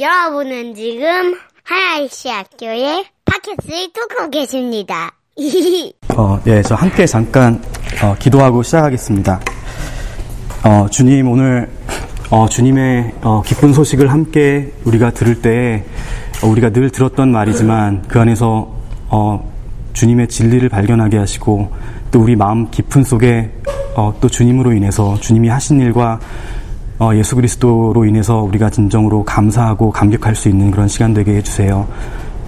여러분은 지금 하나이시 학교의 팟캐스트를 듣고 계십니다. 어, 예, 저 함께 잠깐 어, 기도하고 시작하겠습니다. 어, 주님 오늘 어, 주님의 어, 기쁜 소식을 함께 우리가 들을 때 어, 우리가 늘 들었던 말이지만 그 안에서 어, 주님의 진리를 발견하게 하시고 또 우리 마음 깊은 속에 어, 또 주님으로 인해서 주님이 하신 일과 어, 예수 그리스도로 인해서 우리가 진정으로 감사하고 감격할 수 있는 그런 시간 되게 해주세요.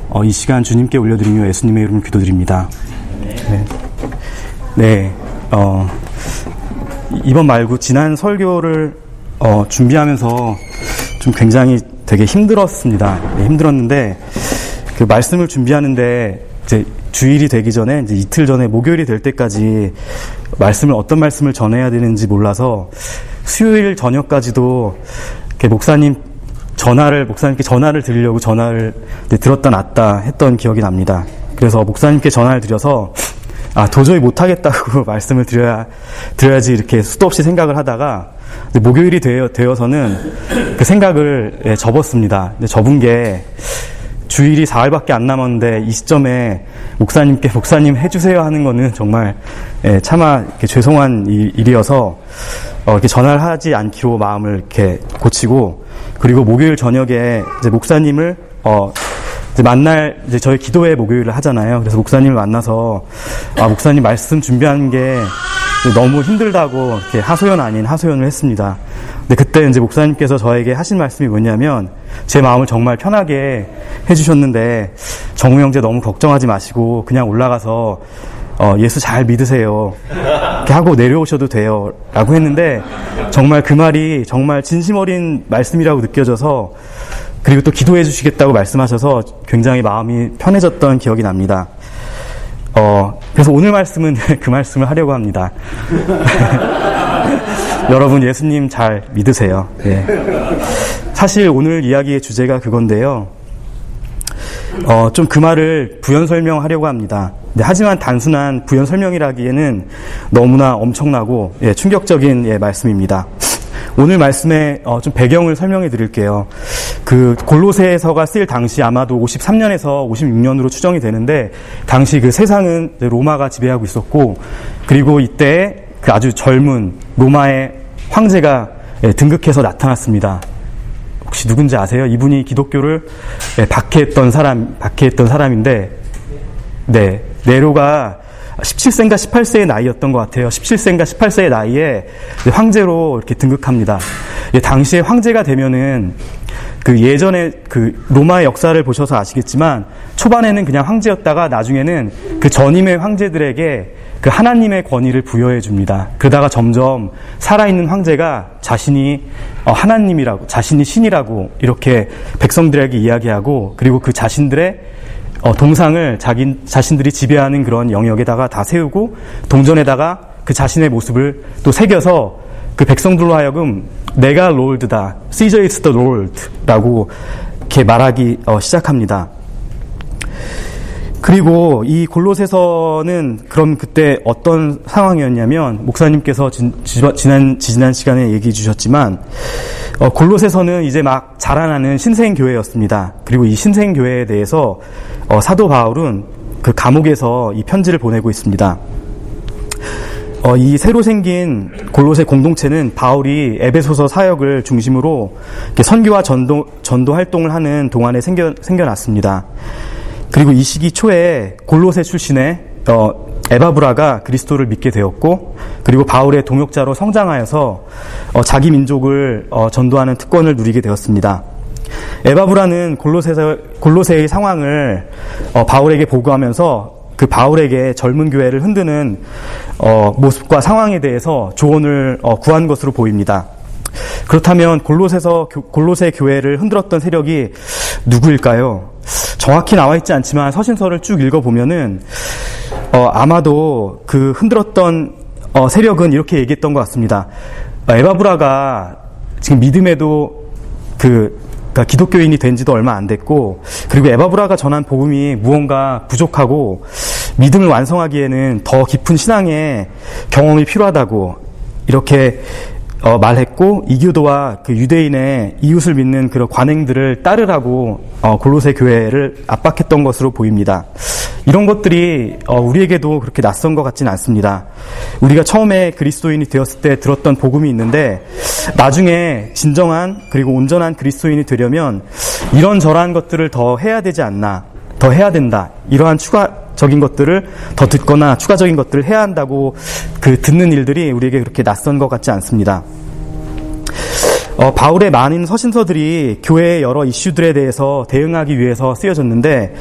어, 이 시간 주님께 올려드리며 예수님의 이름을 기도드립니다. 네. 네. 어, 이번 말고 지난 설교를 어, 준비하면서 좀 굉장히 되게 힘들었습니다. 네, 힘들었는데 그 말씀을 준비하는데 이제 주일이 되기 전에 이제 이틀 전에 목요일이 될 때까지 말씀을 어떤 말씀을 전해야 되는지 몰라서 수요일 저녁까지도 목사님 전화를 목사님께 전화를 드리려고 전화를 들었다 놨다 했던 기억이 납니다. 그래서 목사님께 전화를 드려서 아 도저히 못하겠다고 말씀을 드려야 드려야지 이렇게 수도 없이 생각을 하다가 목요일이 되어, 되어서는 그 생각을 예, 접었습니다. 근데 접은 게 주일이 4일밖에 안 남았는데 이 시점에 목사님께 목사님 해주세요 하는 거는 정말 예, 차마 죄송한 일이어서 어, 이렇게 전화를 하지 않기로 마음을 이렇게 고치고 그리고 목요일 저녁에 목사님을 어, 만날 이제 저희 기도회 목요일을 하잖아요. 그래서 목사님을 만나서 아 목사님 말씀 준비하는 게 너무 힘들다고 이렇게 하소연 아닌 하소연을 했습니다. 근데 그때 이제 목사님께서 저에게 하신 말씀이 뭐냐면 제 마음을 정말 편하게 해주셨는데 정우 형제 너무 걱정하지 마시고 그냥 올라가서 어, 예수 잘 믿으세요. 이렇게 하고 내려오셔도 돼요. 라고 했는데 정말 그 말이 정말 진심 어린 말씀이라고 느껴져서 그리고 또 기도해 주시겠다고 말씀하셔서 굉장히 마음이 편해졌던 기억이 납니다. 어, 그래서 오늘 말씀은 그 말씀을 하려고 합니다. 여러분 예수님 잘 믿으세요. 네. 사실 오늘 이야기의 주제가 그건데요. 어, 좀 그 말을 부연 설명하려고 합니다. 네, 하지만 단순한 부연 설명이라기에는 너무나 엄청나고 예, 충격적인 예, 말씀입니다. 오늘 말씀의 어, 좀 배경을 설명해 드릴게요. 그 골로새서가 쓰일 당시 아마도 53년에서 56년으로 추정이 되는데 당시 그 세상은 로마가 지배하고 있었고 그리고 이때 그 아주 젊은 로마의 황제가 예, 등극해서 나타났습니다. 혹시 누군지 아세요? 이분이 기독교를 예, 박해했던 사람, 박해했던 사람인데, 네, 네로가 17세인가 18세의 나이였던 것 같아요. 17세인가 18세의 나이에 황제로 이렇게 등극합니다. 당시에 황제가 되면은 그 예전에 그 로마의 역사를 보셔서 아시겠지만 초반에는 그냥 황제였다가 나중에는 그 전임의 황제들에게 그 하나님의 권위를 부여해 줍니다. 그러다가 점점 살아있는 황제가 자신이 어, 하나님이라고, 자신이 신이라고 이렇게 백성들에게 이야기하고 그리고 그 자신들의 어, 동상을 자기 자신들이 지배하는 그런 영역에다가 다 세우고 동전에다가 그 자신의 모습을 또 새겨서 그 백성들로 하여금 내가 롤드다, 시저 이스 더 롤드라고 이렇게 말하기 어, 시작합니다. 그리고 이 골로새서는 그럼 그때 어떤 상황이었냐면 목사님께서 진, 지난 지난 시간에 얘기해 주셨지만 어, 골로새서는 이제 막 자라나는 신생 교회였습니다. 그리고 이 신생 교회에 대해서 어, 사도 바울은 그 감옥에서 이 편지를 보내고 있습니다. 어, 이 새로 생긴 골로새 공동체는 바울이 에베소서 사역을 중심으로 선교와 전도 전도 활동을 하는 동안에 생겨 생겨났습니다. 그리고 이 시기 초에 골로새 출신의 어, 에바브라가 그리스도를 믿게 되었고 그리고 바울의 동역자로 성장하여서 어, 자기 민족을 어, 전도하는 특권을 누리게 되었습니다. 에바브라는 골로새서, 골로새의 상황을 어, 바울에게 보고하면서 그 바울에게 젊은 교회를 흔드는 어, 모습과 상황에 대해서 조언을 어, 구한 것으로 보입니다. 그렇다면 골로새서 골로새 교회를 흔들었던 세력이 누구일까요? 정확히 나와 있지 않지만 서신서를 쭉 읽어 보면은 어, 아마도 그 흔들었던 어, 세력은 이렇게 얘기했던 것 같습니다. 어, 에바브라가 지금 믿음에도 그 그러니까 기독교인이 된 지도 얼마 안 됐고 그리고 에바브라가 전한 복음이 무언가 부족하고 믿음을 완성하기에는 더 깊은 신앙의 경험이 필요하다고 이렇게 어, 말했고 이교도와 그 유대인의 이웃을 믿는 그런 관행들을 따르라고 어, 골로새 교회를 압박했던 것으로 보입니다. 이런 것들이 어, 우리에게도 그렇게 낯선 것 같지는 않습니다. 우리가 처음에 그리스도인이 되었을 때 들었던 복음이 있는데 나중에 진정한 그리고 온전한 그리스도인이 되려면 이런 저러한 것들을 더 해야 되지 않나 더 해야 된다. 이러한 추가 적인 것들을 더 듣거나 추가적인 것들을 해야 한다고 그 듣는 일들이 우리에게 그렇게 낯선 것 같지 않습니다. 어, 바울의 많은 서신서들이 교회의 여러 이슈들에 대해서 대응하기 위해서 쓰여졌는데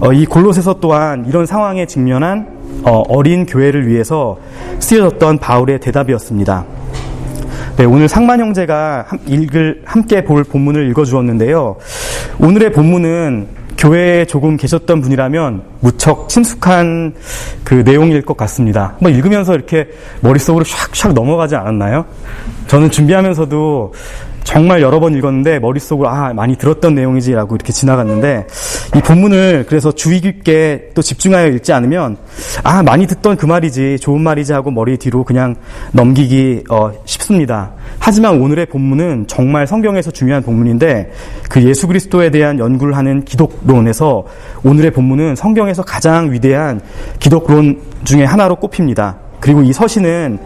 어, 이 골로새서 또한 이런 상황에 직면한 어, 린 교회를 위해서 쓰여졌던 바울의 대답이었습니다. 네, 오늘 상만 형제가 읽을 함께 볼 본문을 읽어 주었는데요. 오늘의 본문은 교회에 조금 계셨던 분이라면 무척 친숙한 그 내용일 것 같습니다. 한번 읽으면서 이렇게 머릿속으로 샥샥 넘어가지 않았나요? 저는 준비하면서도 정말 여러 번 읽었는데 머릿속으로 아 많이 들었던 내용이지라고 이렇게 지나갔는데 이 본문을 그래서 주의 깊게 또 집중하여 읽지 않으면 아 많이 듣던 그 말이지 좋은 말이지 하고 머리 뒤로 그냥 넘기기 어, 쉽습니다. 하지만 오늘의 본문은 정말 성경에서 중요한 본문인데 그 예수 그리스도에 대한 연구를 하는 기독론에서 오늘의 본문은 성경에서 가장 위대한 기독론 중에 하나로 꼽힙니다. 그리고 이 서신은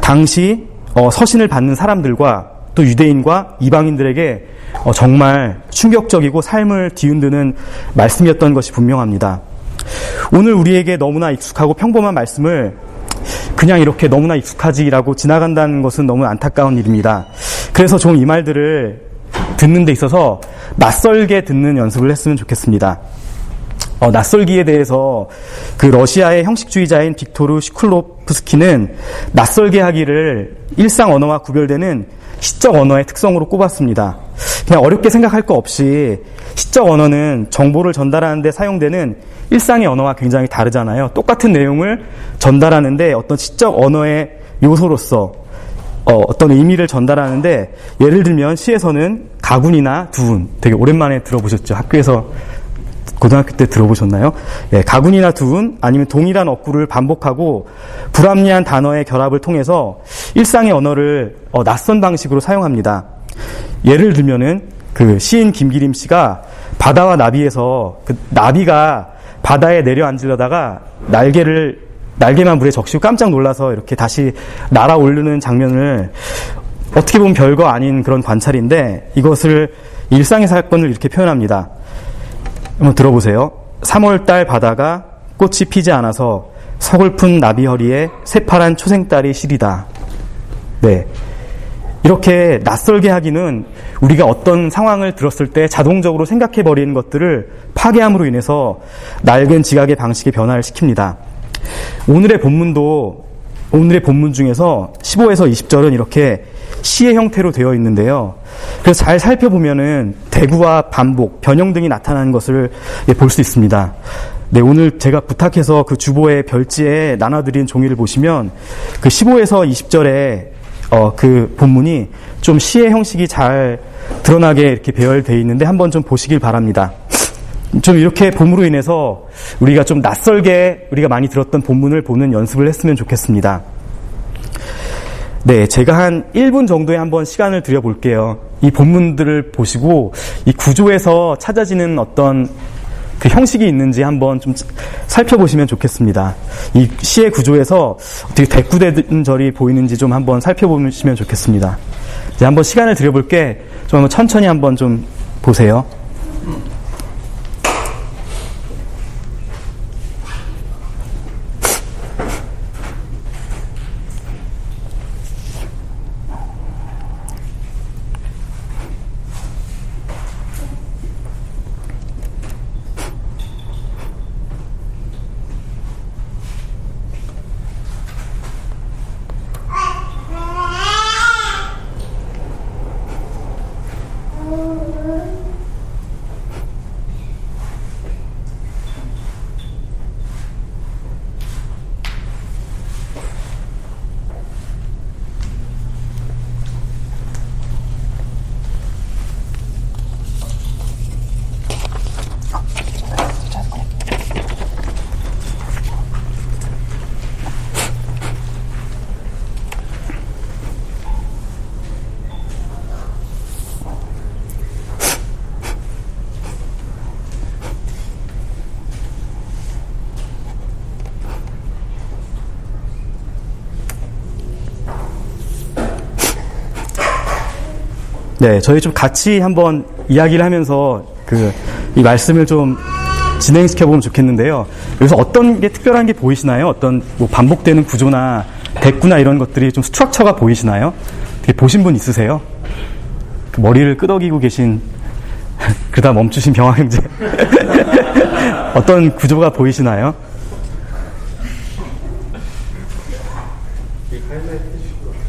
당시 어, 서신을 받는 사람들과 또 유대인과 이방인들에게 어, 정말 충격적이고 삶을 뒤흔드는 말씀이었던 것이 분명합니다. 오늘 우리에게 너무나 익숙하고 평범한 말씀을 그냥 이렇게 너무나 익숙하지라고 지나간다는 것은 너무 안타까운 일입니다. 그래서 좀 이 말들을 듣는 데 있어서 낯설게 듣는 연습을 했으면 좋겠습니다. 어, 낯설기에 대해서 그 러시아의 형식주의자인 빅토르 시쿨로프스키는 낯설게 하기를 일상 언어와 구별되는 시적 언어의 특성으로 꼽았습니다. 그냥 어렵게 생각할 거 없이 시적 언어는 정보를 전달하는데 사용되는 일상의 언어와 굉장히 다르잖아요. 똑같은 내용을 전달하는데 어떤 시적 언어의 요소로서 어, 떤 의미를 전달하는데 예를 들면 시에서는 가군이나 두운 되게 오랜만에 들어보셨죠. 학교에서 고등학교 때 들어보셨나요? 예, 가군이나 두운 아니면 동일한 어구를 반복하고 불합리한 단어의 결합을 통해서 일상의 언어를 어, 낯선 방식으로 사용합니다. 예를 들면은 그 시인 김기림 씨가 바다와 나비에서 그 나비가 바다에 내려앉으려다가 날개를 날개만 물에 적시고 깜짝 놀라서 이렇게 다시 날아오르는 장면을 어떻게 보면 별거 아닌 그런 관찰인데 이것을 일상의 사건을 이렇게 표현합니다. 한번 들어보세요. 3월달 바다가 꽃이 피지 않아서 서글픈 나비 허리에 새파란 초생딸이 시리다. 네. 이렇게 낯설게 하기는 우리가 어떤 상황을 들었을 때 자동적으로 생각해 버리는 것들을 파괴함으로 인해서 낡은 지각의 방식의 변화를 시킵니다. 오늘의 본문도 오늘의 본문 중에서 15에서 20절은 이렇게 시의 형태로 되어 있는데요. 그래서 잘 살펴보면은 대구와 반복, 변형 등이 나타나는 것을 예, 볼수 있습니다. 네, 오늘 제가 부탁해서 그 주보의 별지에 나눠드린 종이를 보시면 그 15에서 20절에 어, 그 본문이 좀 시의 형식이 잘 드러나게 이렇게 배열되어 있는데 한번 좀 보시길 바랍니다. 좀 이렇게 봄으로 인해서 우리가 좀 낯설게 우리가 많이 들었던 본문을 보는 연습을 했으면 좋겠습니다. 네, 제가 한 1분 정도에 한번 시간을 드려볼게요. 이 본문들을 보시고 이 구조에서 찾아지는 어떤 그 형식이 있는지 한번 좀 살펴보시면 좋겠습니다. 이 시의 구조에서 어떻게 대꾸된 절이 보이는지 좀 한번 살펴보시면 좋겠습니다. 이제 한번 시간을 드려볼게 좀 한번 천천히 한번 좀 보세요. 네, 저희 좀 같이 한번 이야기를 하면서 그 이 말씀을 좀 진행시켜 보면 좋겠는데요. 여기서 어떤 게 특별한 게 보이시나요? 어떤 뭐 반복되는 구조나 대꾸나 이런 것들이 좀 스트럭처가 보이시나요? 보신 분 있으세요? 그 머리를 끄덕이고 계신 그다 멈추신 병화 형제 어떤 구조가 보이시나요?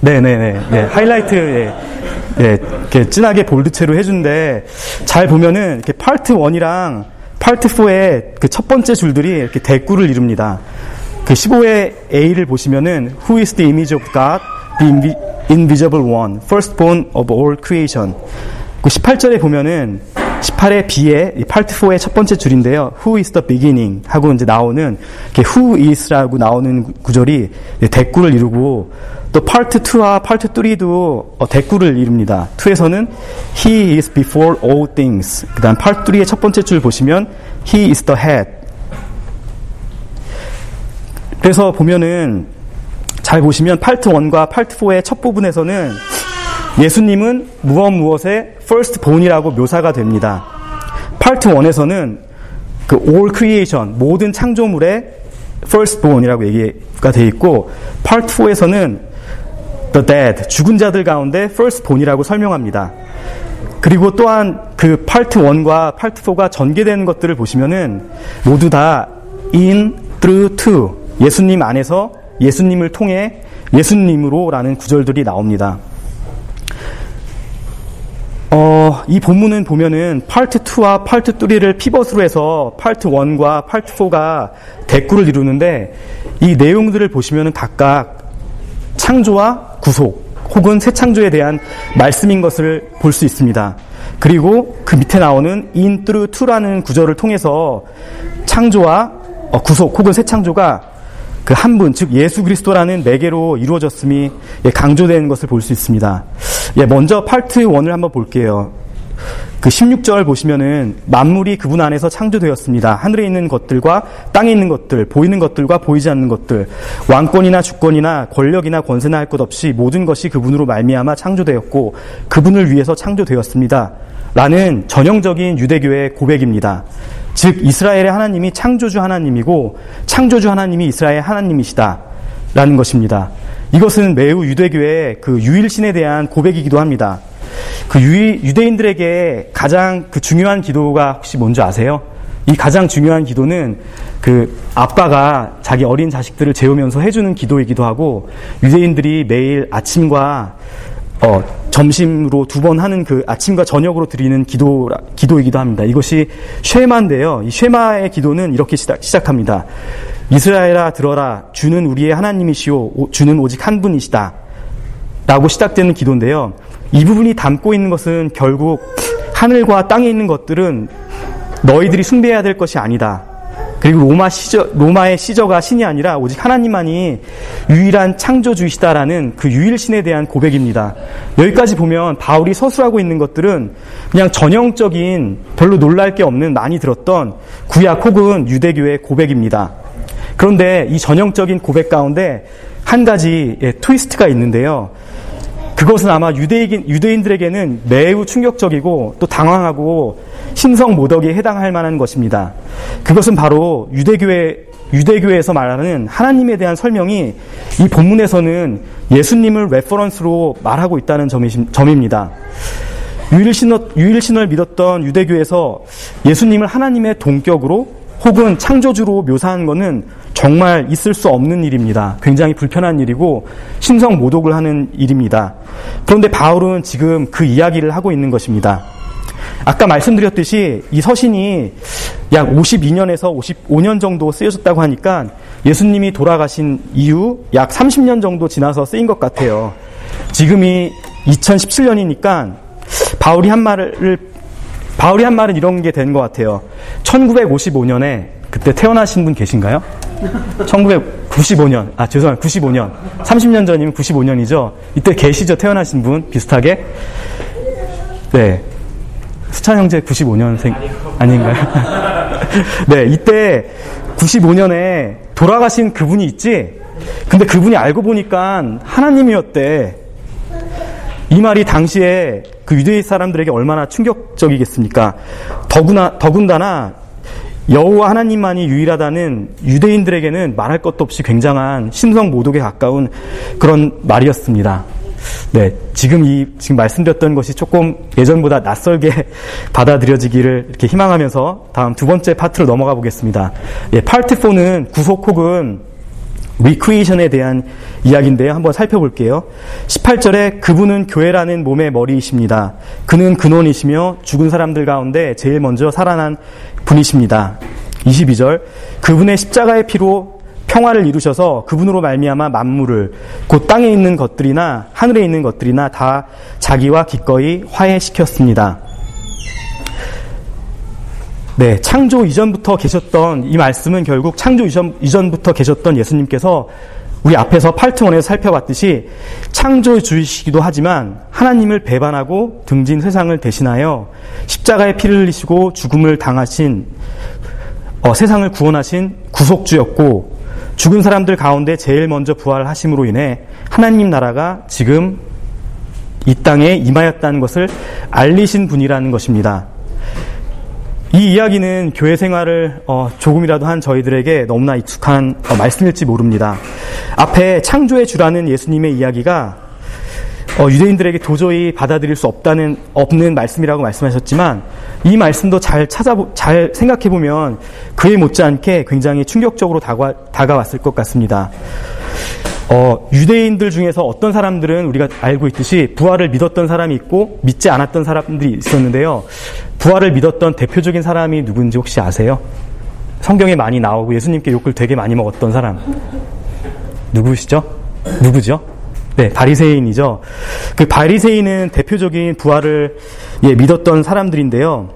네네네 네, 하이라이트 예, 예, 이렇게 진하게 볼드체로 해준데 잘 보면은 이렇게 파트 1이랑 파트 4의 그 첫 번째 줄들이 이렇게 대구를 이룹니다. 그 15의 A를 보시면은 Who is the image of God, the invisible one, firstborn of all creation. 그 18절에 보면은 18의 B의 파트 4의 첫 번째 줄인데요. Who is the beginning 하고 이제 나오는 Who is라고 나오는 구절이 대구를 이루고 또 파트 2와 파트 3도 어, 대구를 이룹니다. 2에서는 He is before all things. 그 다음 파트 3의 첫 번째 줄 보시면 He is the head. 그래서 보면은 잘 보시면 파트 1과 파트 4의 첫 부분에서는 예수님은 무엇 무엇의 first born이라고 묘사가 됩니다. 파트 1에서는 그 all creation 모든 창조물의 first born이라고 얘기가 돼 있고 파트 4에서는 the dead 죽은 자들 가운데 first born이라고 설명합니다. 그리고 또한 그 파트 1과 파트 4가 전개되는 것들을 보시면은 모두 다 in through to 예수님 안에서 예수님을 통해 예수님으로라는 구절들이 나옵니다. 어, 이 본문은 보면은 파트 2와 파트 3를 pivot으로 해서 파트 1과 파트 4가 대구를 이루는데 이 내용들을 보시면은 각각 창조와 구속 혹은 새 창조에 대한 말씀인 것을 볼 수 있습니다. 그리고 그 밑에 나오는 in through to라는 구절을 통해서 창조와 어, 구속 혹은 새 창조가 그 한 분, 즉 예수 그리스도라는 매개로 이루어졌음이 예, 강조되는 것을 볼 수 있습니다. 예, 먼저 파트 1을 한번 볼게요. 그 16절 보시면은 만물이 그분 안에서 창조되었습니다. 하늘에 있는 것들과 땅에 있는 것들, 보이는 것들과 보이지 않는 것들, 왕권이나 주권이나 권력이나 권세나 할 것 없이 모든 것이 그분으로 말미암아 창조되었고 그분을 위해서 창조되었습니다. 라는 전형적인 유대교의 고백입니다. 즉 이스라엘의 하나님이 창조주 하나님이고 창조주 하나님이 이스라엘 하나님이시다. 라는 것입니다. 이것은 매우 유대교의 그 유일신에 대한 고백이기도 합니다. 그 유, 유대인들에게 가장 그 중요한 기도가 혹시 뭔지 아세요? 이 가장 중요한 기도는 그 아빠가 자기 어린 자식들을 재우면서 해주는 기도이기도 하고 유대인들이 매일 아침과 어, 점심으로 두 번 하는 그 아침과 저녁으로 드리는 기도, 기도이기도 합니다. 이것이 쉐마인데요. 이 쉐마의 기도는 이렇게 시작, 시작합니다. 이스라엘아 들어라. 주는 우리의 하나님이시오. 주는 오직 한 분이시다. 라고 시작되는 기도인데요. 이 부분이 담고 있는 것은 결국 하늘과 땅에 있는 것들은 너희들이 숭배해야 될 것이 아니다. 그리고 로마 시저, 로마의 시저가 신이 아니라 오직 하나님만이 유일한 창조주이시다라는 그 유일신에 대한 고백입니다. 여기까지 보면 바울이 서술하고 있는 것들은 그냥 전형적인 별로 놀랄 게 없는 많이 들었던 구약 혹은 유대교의 고백입니다. 그런데 이 전형적인 고백 가운데 한 가지 예, 트위스트가 있는데요. 그것은 아마 유대인, 유대인들에게는 매우 충격적이고 또 당황하고 신성 모독에 해당할 만한 것입니다. 그것은 바로 유대교회, 유대교에서 말하는 하나님에 대한 설명이 이 본문에서는 예수님을 reference로 말하고 있다는 점이, 점입니다. 유일신을, 유일신을 믿었던 유대교에서 예수님을 하나님의 동격으로 혹은 창조주로 묘사한 것은 정말 있을 수 없는 일입니다. 굉장히 불편한 일이고 신성 모독을 하는 일입니다. 그런데 바울은 지금 그 이야기를 하고 있는 것입니다. 아까 말씀드렸듯이 이 서신이 약 52년에서 55년 정도 쓰여졌다고 하니까 예수님이 돌아가신 이후 약 30년 정도 지나서 쓰인 것 같아요. 지금이 2017년이니까 바울이 한 말을 바울이 한 말은 이런 게 된 것 같아요. 1955년에 그때 태어나신 분 계신가요? 1995년, 아, 죄송합니다. 95년. 30년 전이면 95년이죠. 이때 계시죠? 태어나신 분, 비슷하게. 네. 수찬 형제 95년생 아닌가요? 네, 이때 95년에 돌아가신 그분이 있지? 근데 그분이 알고 보니까 하나님이었대. 이 말이 당시에 그 유대인 사람들에게 얼마나 충격적이겠습니까? 더구나 더군다나 여호와 하나님만이 유일하다는 유대인들에게는 말할 것도 없이 굉장한 심성 모독에 가까운 그런 말이었습니다. 네, 지금 이 지금 말씀드렸던 것이 조금 예전보다 낯설게 받아들여지기를 이렇게 희망하면서 다음 두 번째 파트로 넘어가 보겠습니다. 예, 파트 4는 구속 혹은 re-creation에 대한 이야기인데요. 한번 살펴볼게요. 18절에 그분은 교회라는 몸의 머리이십니다. 그는 근원이시며 죽은 사람들 가운데 제일 먼저 살아난 분이십니다. 22절 그분의 십자가의 피로 평화를 이루셔서 그분으로 말미암아 만물을 곧 땅에 있는 것들이나 하늘에 있는 것들이나 다 자기와 기꺼이 화해시켰습니다. 네, 창조 이전부터 계셨던 이 말씀은 결국 창조 이전, 이전부터 계셨던 예수님께서 우리 앞에서 8트원에서 살펴봤듯이 창조주이시기도 하지만 하나님을 배반하고 등진 세상을 대신하여 십자가의 피를 흘리시고 죽음을 당하신 어, 세상을 구원하신 구속주였고 죽은 사람들 가운데 제일 먼저 부활하심으로 인해 하나님 나라가 지금 이 땅에 임하였다는 것을 알리신 분이라는 것입니다. 이 이야기는 교회 생활을 어, 조금이라도 한 저희들에게 너무나 익숙한 어, 말씀일지 모릅니다. 앞에 창조의 주라는 예수님의 이야기가 어, 유대인들에게 도저히 받아들일 수 없다는 없는 말씀이라고 말씀하셨지만 이 말씀도 잘 찾아 잘 생각해 보면 그에 못지않게 굉장히 충격적으로 다가, 다가왔을 것 같습니다. 어, 유대인들 중에서 어떤 사람들은 우리가 알고 있듯이 부활을 믿었던 사람이 있고 믿지 않았던 사람들이 있었는데요. 부활을 믿었던 대표적인 사람이 누군지 혹시 아세요? 성경에 많이 나오고 예수님께 욕을 되게 많이 먹었던 사람. 누구시죠? 누구죠? 네, 바리새인이죠. 그 바리새인은 대표적인 부활을 예, 믿었던 사람들인데요.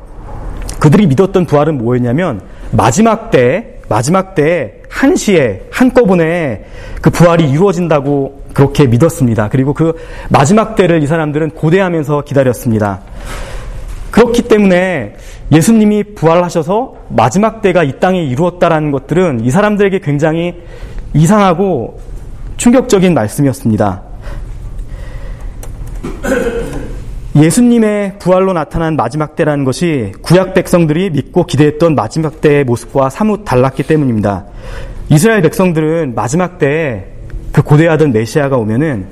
그들이 믿었던 부활은 뭐였냐면 마지막 때 마지막 때 한시에 한꺼번에 그 부활이 이루어진다고 그렇게 믿었습니다. 그리고 그 마지막 때를 이 사람들은 고대하면서 기다렸습니다. 그렇기 때문에 예수님이 부활하셔서 마지막 때가 이 땅에 이루었다라는 것들은 이 사람들에게 굉장히 이상하고 충격적인 말씀이었습니다. 예수님의 부활로 나타난 마지막 때라는 것이 구약 백성들이 믿고 기대했던 마지막 때의 모습과 사뭇 달랐기 때문입니다. 이스라엘 백성들은 마지막 때에 그 고대하던 메시아가 오면은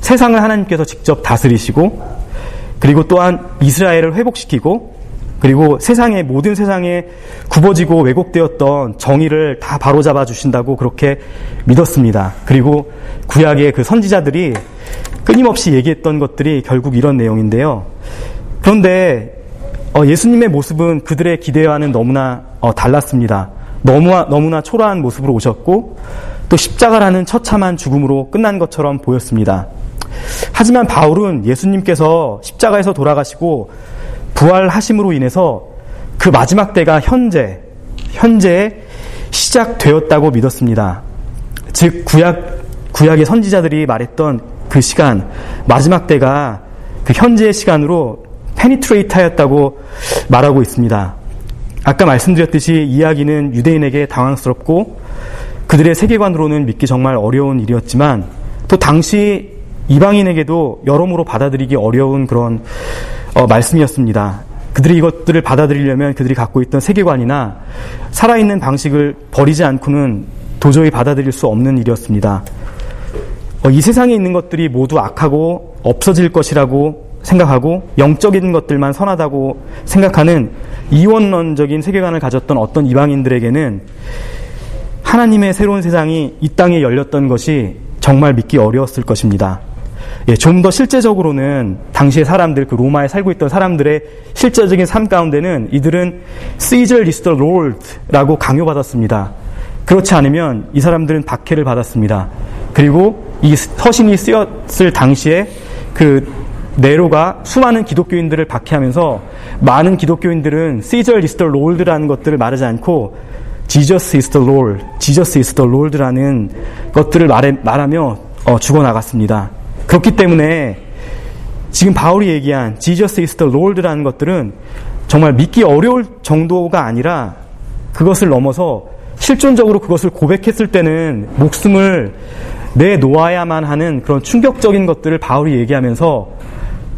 세상을 하나님께서 직접 다스리시고 그리고 또한 이스라엘을 회복시키고 그리고 세상의 모든 세상에 굽어지고 왜곡되었던 정의를 다 바로잡아 주신다고 그렇게 믿었습니다. 그리고 구약의 그 선지자들이 끊임없이 얘기했던 것들이 결국 이런 내용인데요. 그런데 어, 예수님의 모습은 그들의 기대와는 너무나 어, 달랐습니다. 너무나, 너무나 초라한 모습으로 오셨고 또 십자가라는 처참한 죽음으로 끝난 것처럼 보였습니다. 하지만 바울은 예수님께서 십자가에서 돌아가시고 부활하심으로 인해서 그 마지막 때가 현재, 현재에 시작되었다고 믿었습니다. 즉, 구약, 구약의 선지자들이 말했던 그 시간, 마지막 때가 그 현재의 시간으로 페니트레이트 하였다고 말하고 있습니다. 아까 말씀드렸듯이 이야기는 유대인에게 당황스럽고 그들의 세계관으로는 믿기 정말 어려운 일이었지만 또 당시 이방인에게도 여러모로 받아들이기 어려운 그런 어, 말씀이었습니다. 그들이 이것들을 받아들이려면 그들이 갖고 있던 세계관이나 살아있는 방식을 버리지 않고는 도저히 받아들일 수 없는 일이었습니다. 어, 이 세상에 있는 것들이 모두 악하고 없어질 것이라고 생각하고 영적인 것들만 선하다고 생각하는 이원론적인 세계관을 가졌던 어떤 이방인들에게는 하나님의 새로운 세상이 이 땅에 열렸던 것이 정말 믿기 어려웠을 것입니다. 예, 좀 더 실제적으로는 당시의 사람들, 그 로마에 살고 있던 사람들의 실제적인 삶 가운데는 이들은 Caesar is the Lord라고 강요받았습니다. 그렇지 않으면 이 사람들은 박해를 받았습니다. 그리고 이 서신이 쓰였을 당시에 그 네로가 수많은 기독교인들을 박해하면서 많은 기독교인들은 is the Lord라는 것들을 말하지 않고 the Lord, Jesus is the Lord라는 것들을 말해, 말하며 어, 죽어나갔습니다. 그렇기 때문에 지금 바울이 얘기한 is the Lord라는 것들은 정말 믿기 어려울 정도가 아니라 그것을 넘어서 실존적으로 그것을 고백했을 때는 목숨을 내놓아야만 하는 그런 충격적인 것들을 바울이 얘기하면서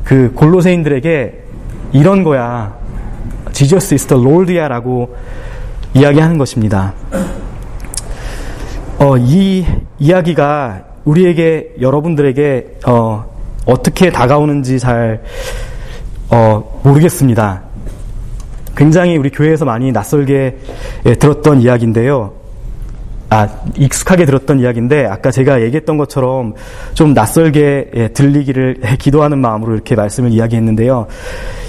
그 골로새인들에게 이런 거야. Jesus is the Lord야 라고 이야기하는 것입니다. 어, 이 이야기가 우리에게, 여러분들에게, 어, 어떻게 다가오는지 잘, 어, 모르겠습니다. 굉장히 우리 교회에서 많이 낯설게 예, 들었던 이야기인데요. 아, 익숙하게 들었던 이야기인데, 아까 제가 얘기했던 것처럼 좀 낯설게 예, 들리기를 예, 기도하는 마음으로 이렇게 말씀을 이야기했는데요.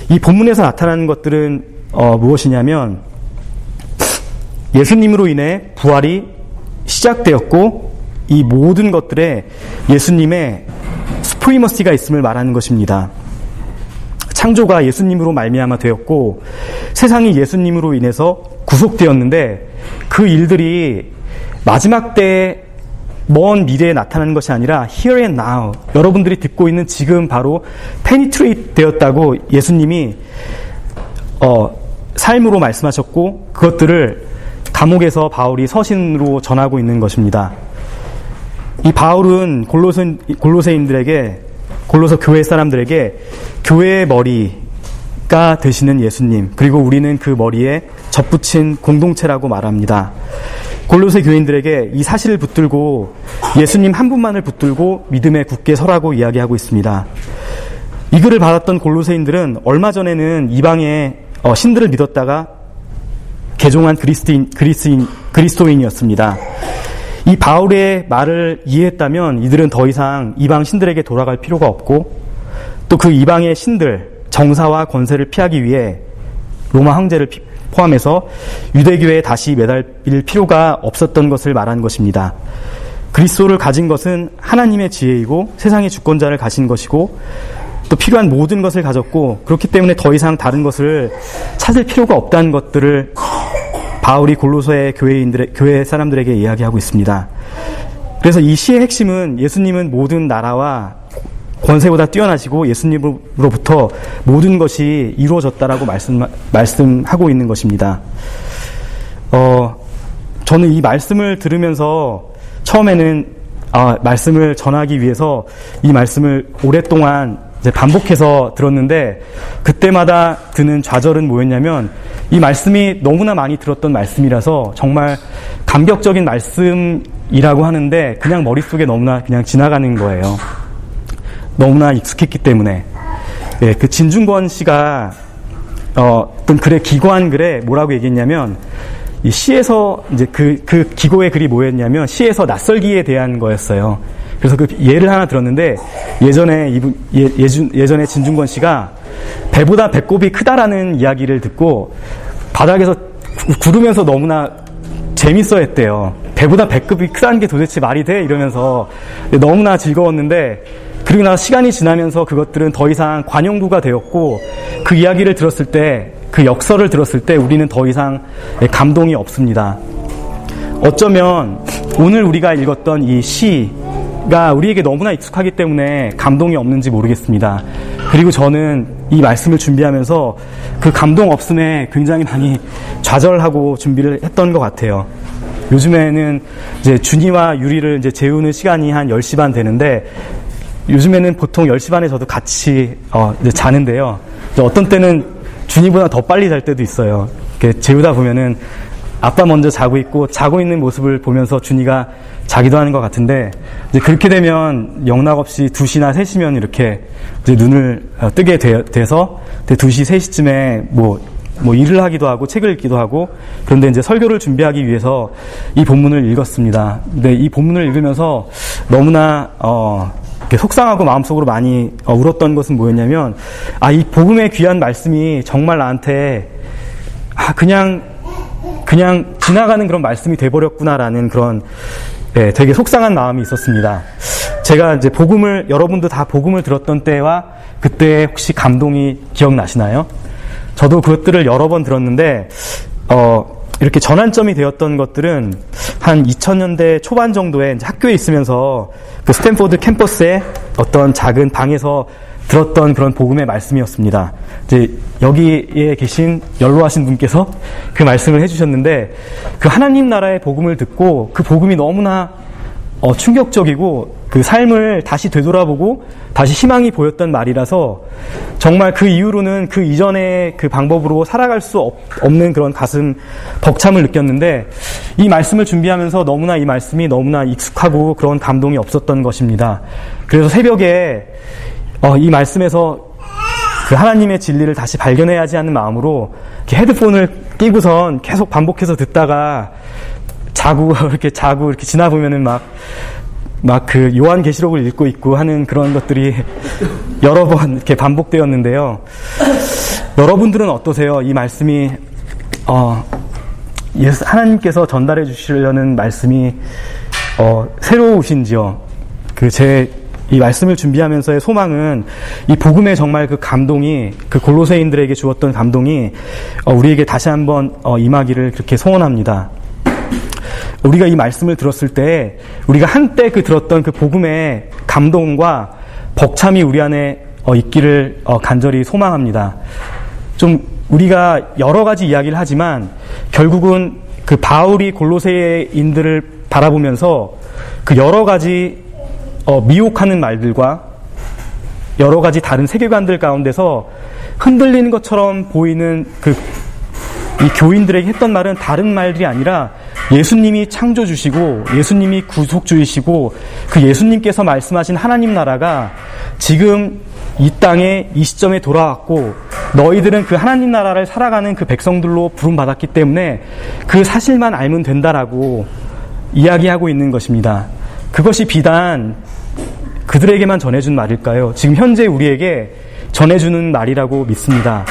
이 본문에서 나타나는 것들은 어, 무엇이냐면, 예수님으로 인해 부활이 시작되었고, 이 모든 것들에 예수님의 스프리머시가 있음을 말하는 것입니다. 창조가 예수님으로 말미암아 되었고 세상이 예수님으로 인해서 구속되었는데 그 일들이 마지막 때에 먼 미래에 나타나는 것이 아니라 here and now 여러분들이 듣고 있는 지금 바로 penetrate 되었다고 예수님이 어, 삶으로 말씀하셨고 그것들을 감옥에서 바울이 서신으로 전하고 있는 것입니다. 이 바울은 골로새, 골로새인들에게 골로서 교회 사람들에게 교회의 머리가 되시는 예수님 그리고 우리는 그 머리에 접붙인 공동체라고 말합니다. 골로새 교인들에게 이 사실을 붙들고 예수님 한 분만을 붙들고 믿음에 굳게 서라고 이야기하고 있습니다. 이 글을 받았던 골로새인들은 얼마 전에는 이방의 어, 신들을 믿었다가 개종한 그리스도인, 그리스인, 그리스도인이었습니다. 이 바울의 말을 이해했다면 이들은 더 이상 이방 신들에게 돌아갈 필요가 없고 또 그 이방의 신들 정사와 권세를 피하기 위해 로마 황제를 포함해서 유대교에 다시 매달릴 필요가 없었던 것을 말한 것입니다. 그리스도를 가진 것은 하나님의 지혜이고 세상의 주권자를 가진 것이고 또 필요한 모든 것을 가졌고 그렇기 때문에 더 이상 다른 것을 찾을 필요가 없다는 것들을 바울이 골로서의 교회인들 교회 사람들에게 이야기하고 있습니다. 그래서 이 시의 핵심은 예수님은 모든 나라와 권세보다 뛰어나시고 예수님으로부터 모든 것이 이루어졌다라고 말씀, 말씀하고 있는 것입니다. 어, 저는 이 말씀을 들으면서 처음에는 아, 말씀을 전하기 위해서 이 말씀을 오랫동안 반복해서 들었는데 그때마다 드는 좌절은 뭐였냐면 이 말씀이 너무나 많이 들었던 말씀이라서 정말 감격적인 말씀이라고 하는데 그냥 머릿속에 너무나 그냥 지나가는 거예요. 너무나 익숙했기 때문에. 예, 그 진중권 씨가 어, 어떤 글의 기관 글에 뭐라고 얘기했냐면 이 시에서 이제 그, 그 기고의 글이 뭐였냐면 시에서 낯설기에 대한 거였어요. 그래서 그 예를 하나 들었는데 예전에 이분 예, 예준, 예전에 진중권 씨가 배보다 배꼽이 크다라는 이야기를 듣고 바닥에서 구르면서 너무나 재밌어 했대요. 배보다 배꼽이 크다는 게 도대체 말이 돼? 이러면서 너무나 즐거웠는데 그리고 나서 시간이 지나면서 그것들은 더 이상 관용구가 되었고 그 이야기를 들었을 때 그 역설을 들었을 때 우리는 더 이상 감동이 없습니다. 어쩌면 오늘 우리가 읽었던 이 시가 우리에게 너무나 익숙하기 때문에 감동이 없는지 모르겠습니다. 그리고 저는 이 말씀을 준비하면서 그 감동 없음에 굉장히 많이 좌절하고 준비를 했던 것 같아요. 요즘에는 이제 준이와 유리를 이제 재우는 시간이 한 10시 반 되는데 요즘에는 보통 10시 반에 저도 같이 어, 자는데요. 어떤 때는 준이보다 더 빨리 잘 때도 있어요. 재우다 보면은 아빠 먼저 자고 있고 자고 있는 모습을 보면서 준이가 자기도 하는 것 같은데 이제 그렇게 되면 영락 없이 2시나 3시면 이렇게 눈을 어, 뜨게 돼, 서 2시, 3시쯤에 뭐, 뭐 일을 하기도 하고 책을 읽기도 하고 그런데 이제 설교를 준비하기 위해서 이 본문을 읽었습니다. 근데 이 본문을 읽으면서 너무나 어, 속상하고 마음속으로 많이 어, 울었던 것은 뭐였냐면 아 이 복음의 귀한 말씀이 정말 나한테 아 그냥 그냥 지나가는 그런 말씀이 돼버렸구나라는 그런 예, 되게 속상한 마음이 있었습니다. 제가 이제 복음을 여러분도 다 복음을 들었던 때와 그때 혹시 감동이 기억나시나요? 저도 그것들을 여러 번 들었는데 어 이렇게 전환점이 되었던 것들은 한 2000년대 초반 정도에 학교에 있으면서 그 스탠포드 캠퍼스의 어떤 작은 방에서 들었던 그런 복음의 말씀이었습니다. 이제 여기에 계신 연로하신 분께서 그 말씀을 해주셨는데 그 하나님 나라의 복음을 듣고 그 복음이 너무나 어, 충격적이고 그 삶을 다시 되돌아보고 다시 희망이 보였던 말이라서 정말 그 이후로는 그 이전의 그 방법으로 살아갈 수 없, 는 그런 가슴 벅참을 느꼈는데 이 말씀을 준비하면서 너무나 이 말씀이 너무나 익숙하고 그런 감동이 없었던 것입니다. 그래서 새벽에 어, 이 말씀에서 그 하나님의 진리를 다시 발견해야지 하는 마음으로 헤드폰을 끼고선 계속 반복해서 듣다가 자고 이렇게 자고 이렇게 지나 보면은 막 막 그 요한계시록을 읽고 있고 하는 그런 것들이 여러 번 이렇게 반복되었는데요. 여러분들은 어떠세요? 이 말씀이 어, 예수, 하나님께서 전달해 주시려는 말씀이 어, 새로우신지요? 그 제 이 말씀을 준비하면서의 소망은 이 복음의 정말 그 감동이 그 골로새인들에게 주었던 감동이 어, 우리에게 다시 한번 어, 임하기를 그렇게 소원합니다. 우리가 이 말씀을 들었을 때 우리가 한때 그 들었던 그 복음의 감동과 벅참이 우리 안에 어, 있기를 어, 간절히 소망합니다. 좀 우리가 여러 가지 이야기를 하지만 결국은 그 바울이 골로새인들을 바라보면서 그 여러 가지 어, 미혹하는 말들과 여러 가지 다른 세계관들 가운데서 흔들리는 것처럼 보이는 그 이 교인들에게 했던 말은 다른 말들이 아니라 예수님이 창조주시고 예수님이 구속주이시고 그 예수님께서 말씀하신 하나님 나라가 지금 이 땅에 이 시점에 돌아왔고 너희들은 그 하나님 나라를 살아가는 그 백성들로 부름받았기 때문에 그 사실만 알면 된다라고 이야기하고 있는 것입니다. 그것이 비단 그들에게만 전해준 말일까요? 지금 현재 우리에게 전해주는 말이라고 믿습니다.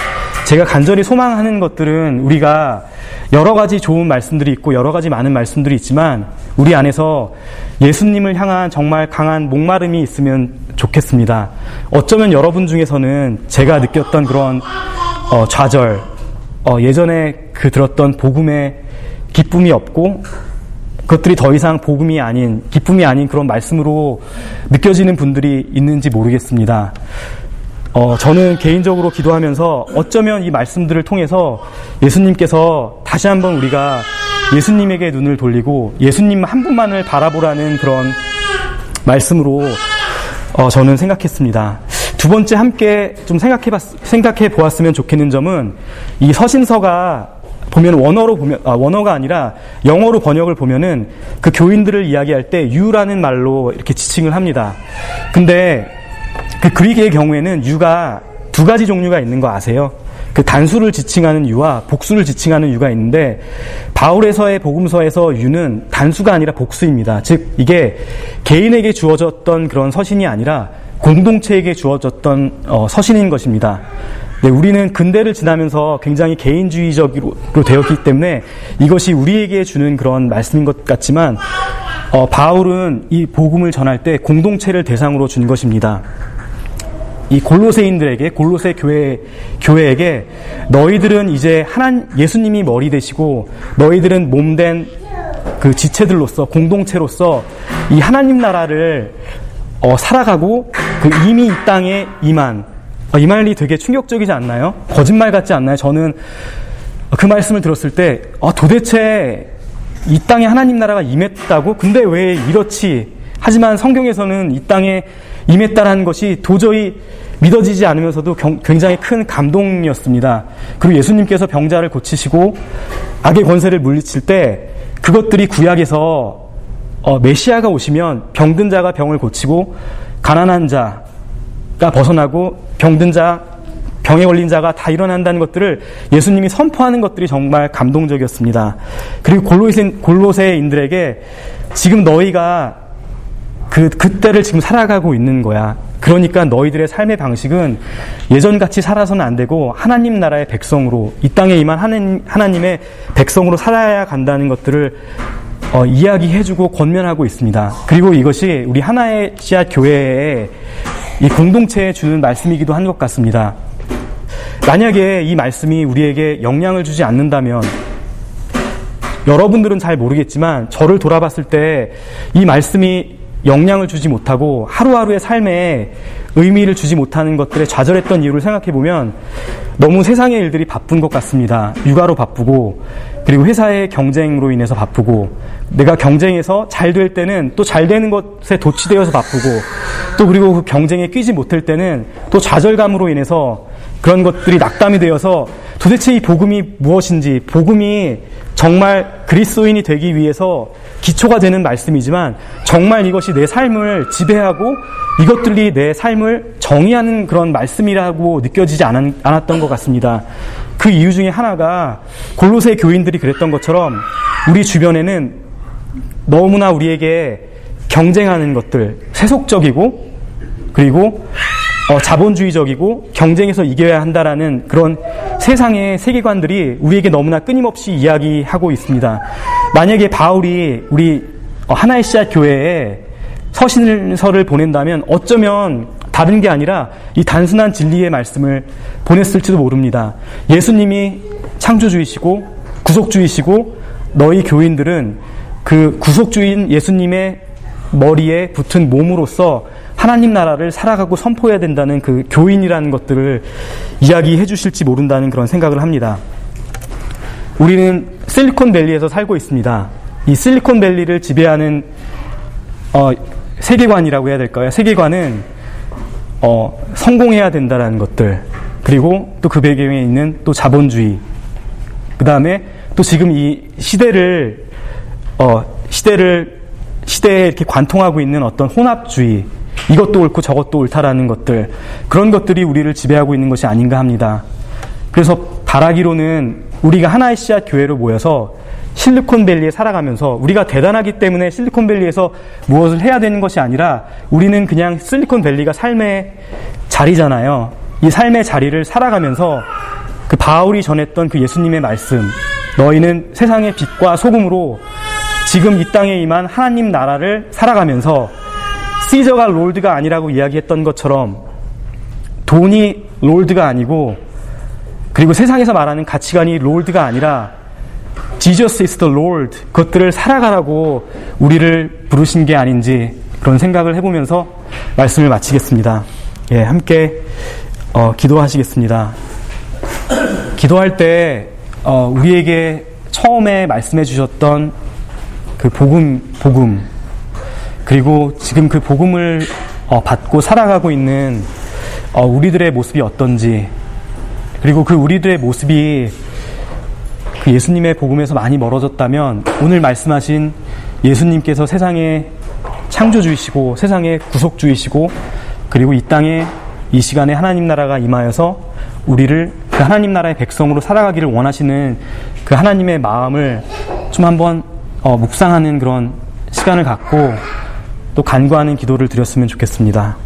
제가 간절히 소망하는 것들은 우리가 여러 가지 좋은 말씀들이 있고 여러 가지 많은 말씀들이 있지만 우리 안에서 예수님을 향한 정말 강한 목마름이 있으면 좋겠습니다. 어쩌면 여러분 중에서는 제가 느꼈던 그런 어, 좌절, 어, 예전에 그 들었던 복음의 기쁨이 없고 그것들이 더 이상 복음이 아닌 기쁨이 아닌 그런 말씀으로 느껴지는 분들이 있는지 모르겠습니다. 어, 저는 개인적으로 기도하면서 어쩌면 이 말씀들을 통해서 예수님께서 다시 한번 우리가 예수님에게 눈을 돌리고 예수님 한 분만을 바라보라는 그런 말씀으로 어, 저는 생각했습니다. 두 번째 함께 좀 생각해 봤, 생각해 보았으면 좋겠는 점은 이 서신서가 보면 원어로 보면 아, 원어가 아니라 영어로 번역을 보면은 그 교인들을 이야기할 때 유라는 말로 이렇게 지칭을 합니다. 근데 그 그리스의 경우에는 유가 두 가지 종류가 있는 거 아세요? 그 단수를 지칭하는 유와 복수를 지칭하는 유가 있는데 바울에서의 복음서에서 유는 단수가 아니라 복수입니다. 즉 이게 개인에게 주어졌던 그런 서신이 아니라 공동체에게 주어졌던 어, 서신인 것입니다. 네, 우리는 근대를 지나면서 굉장히 개인주의적으로 되었기 때문에 이것이 우리에게 주는 그런 말씀인 것 같지만 어, 바울은 이 복음을 전할 때 공동체를 대상으로 준 것입니다. 이 골로새인들에게 골로새 교회 교회에게 너희들은 이제 하나 예수님이 머리 되시고 너희들은 몸된 그 지체들로서 공동체로서 이 하나님 나라를 어, 살아가고 그 이미 이 땅에 임한 어, 이 말이 되게 충격적이지 않나요? 거짓말 같지 않나요? 저는 그 말씀을 들었을 때 어, 도대체 이 땅에 하나님 나라가 임했다고? 근데 왜 이렇지? 하지만 성경에서는 이 땅에 임했다라는 것이 도저히 믿어지지 않으면서도 굉장히 큰 감동이었습니다. 그리고 예수님께서 병자를 고치시고 악의 권세를 물리칠 때 그것들이 구약에서 어, 메시아가 오시면 병든 자가 병을 고치고 가난한 자가 벗어나고 병든 자 병에 걸린 자가 다 일어난다는 것들을 예수님이 선포하는 것들이 정말 감동적이었습니다. 그리고 골로새, 골로새인들에게 지금 너희가 그, 그때를 지금 살아가고 있는 거야. 그러니까 너희들의 삶의 방식은 예전같이 살아서는 안 되고 하나님 나라의 백성으로 이 땅에 임한 하나님, 하나님의 백성으로 살아야 간다는 것들을 어, 이야기해주고 권면하고 있습니다. 그리고 이것이 우리 하나의 씨앗 교회의 이 공동체에 주는 말씀이기도 한 것 같습니다. 만약에 이 말씀이 우리에게 영향을 주지 않는다면 여러분들은 잘 모르겠지만 저를 돌아봤을 때 이 말씀이 영향을 주지 못하고 하루하루의 삶에 의미를 주지 못하는 것들에 좌절했던 이유를 생각해 보면 너무 세상의 일들이 바쁜 것 같습니다. 육아로 바쁘고 그리고 회사의 경쟁으로 인해서 바쁘고 내가 경쟁에서 잘 될 때는 또 잘 되는 것에 도취되어서 바쁘고 또 그리고 그 경쟁에 끼지 못할 때는 또 좌절감으로 인해서 그런 것들이 낙담이 되어서 도대체 이 복음이 무엇인지 복음이 정말 그리스도인이 되기 위해서 기초가 되는 말씀이지만 정말 이것이 내 삶을 지배하고 이것들이 내 삶을 정의하는 그런 말씀이라고 느껴지지 않았던 것 같습니다. 그 이유 중에 하나가 골로새 교인들이 그랬던 것처럼 우리 주변에는 너무나 우리에게 경쟁하는 것들, 세속적이고 그리고 어, 자본주의적이고 경쟁에서 이겨야 한다라는 그런 세상의 세계관들이 우리에게 너무나 끊임없이 이야기하고 있습니다. 만약에 바울이 우리 어, 하나의 씨앗 교회에 서신서를 보낸다면 어쩌면 다른 게 아니라 이 단순한 진리의 말씀을 보냈을지도 모릅니다. 예수님이 창조주이시고 구속주이시고 너희 교인들은 그 구속주인 예수님의 머리에 붙은 몸으로서 하나님 나라를 살아가고 선포해야 된다는 그 교인이라는 것들을 이야기해 주실지 모른다는 그런 생각을 합니다. 우리는 실리콘밸리에서 살고 있습니다. 이 실리콘밸리를 지배하는 어, 세계관이라고 해야 될까요? 세계관은 어, 성공해야 된다라는 것들 그리고 또 그 배경에 있는 또 자본주의 그 다음에 또 지금 이 시대를 어, 시대를 시대에 이렇게 관통하고 있는 어떤 혼합주의 이것도 옳고 저것도 옳다라는 것들 그런 것들이 우리를 지배하고 있는 것이 아닌가 합니다. 그래서 바라기로는 우리가 하나의 씨앗 교회로 모여서 실리콘밸리에 살아가면서 우리가 대단하기 때문에 실리콘밸리에서 무엇을 해야 되는 것이 아니라 우리는 그냥 실리콘밸리가 삶의 자리잖아요. 이 삶의 자리를 살아가면서 그 바울이 전했던 그 예수님의 말씀 너희는 세상의 빛과 소금으로 지금 이 땅에 임한 하나님 나라를 살아가면서 시저가 롤드가 아니라고 이야기했던 것처럼 돈이 롤드가 아니고 그리고 세상에서 말하는 가치관이 롤드가 아니라 Jesus is the Lord 그것들을 살아가라고 우리를 부르신 게 아닌지 그런 생각을 해보면서 말씀을 마치겠습니다. 예, 함께 어, 기도하시겠습니다. 기도할 때 어, 우리에게 처음에 말씀해 주셨던 그 복음 복음 그리고 지금 그 복음을 어, 받고 살아가고 있는 어, 우리들의 모습이 어떤지 그리고 그 우리들의 모습이 그 예수님의 복음에서 많이 멀어졌다면 오늘 말씀하신 예수님께서 세상의 창조주이시고 세상의 구속주이시고 그리고 이 땅에 이 시간에 하나님 나라가 임하여서 우리를 그 하나님 나라의 백성으로 살아가기를 원하시는 그 하나님의 마음을 좀 한번 어, 묵상하는 그런 시간을 갖고 또 간구하는 기도를 드렸으면 좋겠습니다.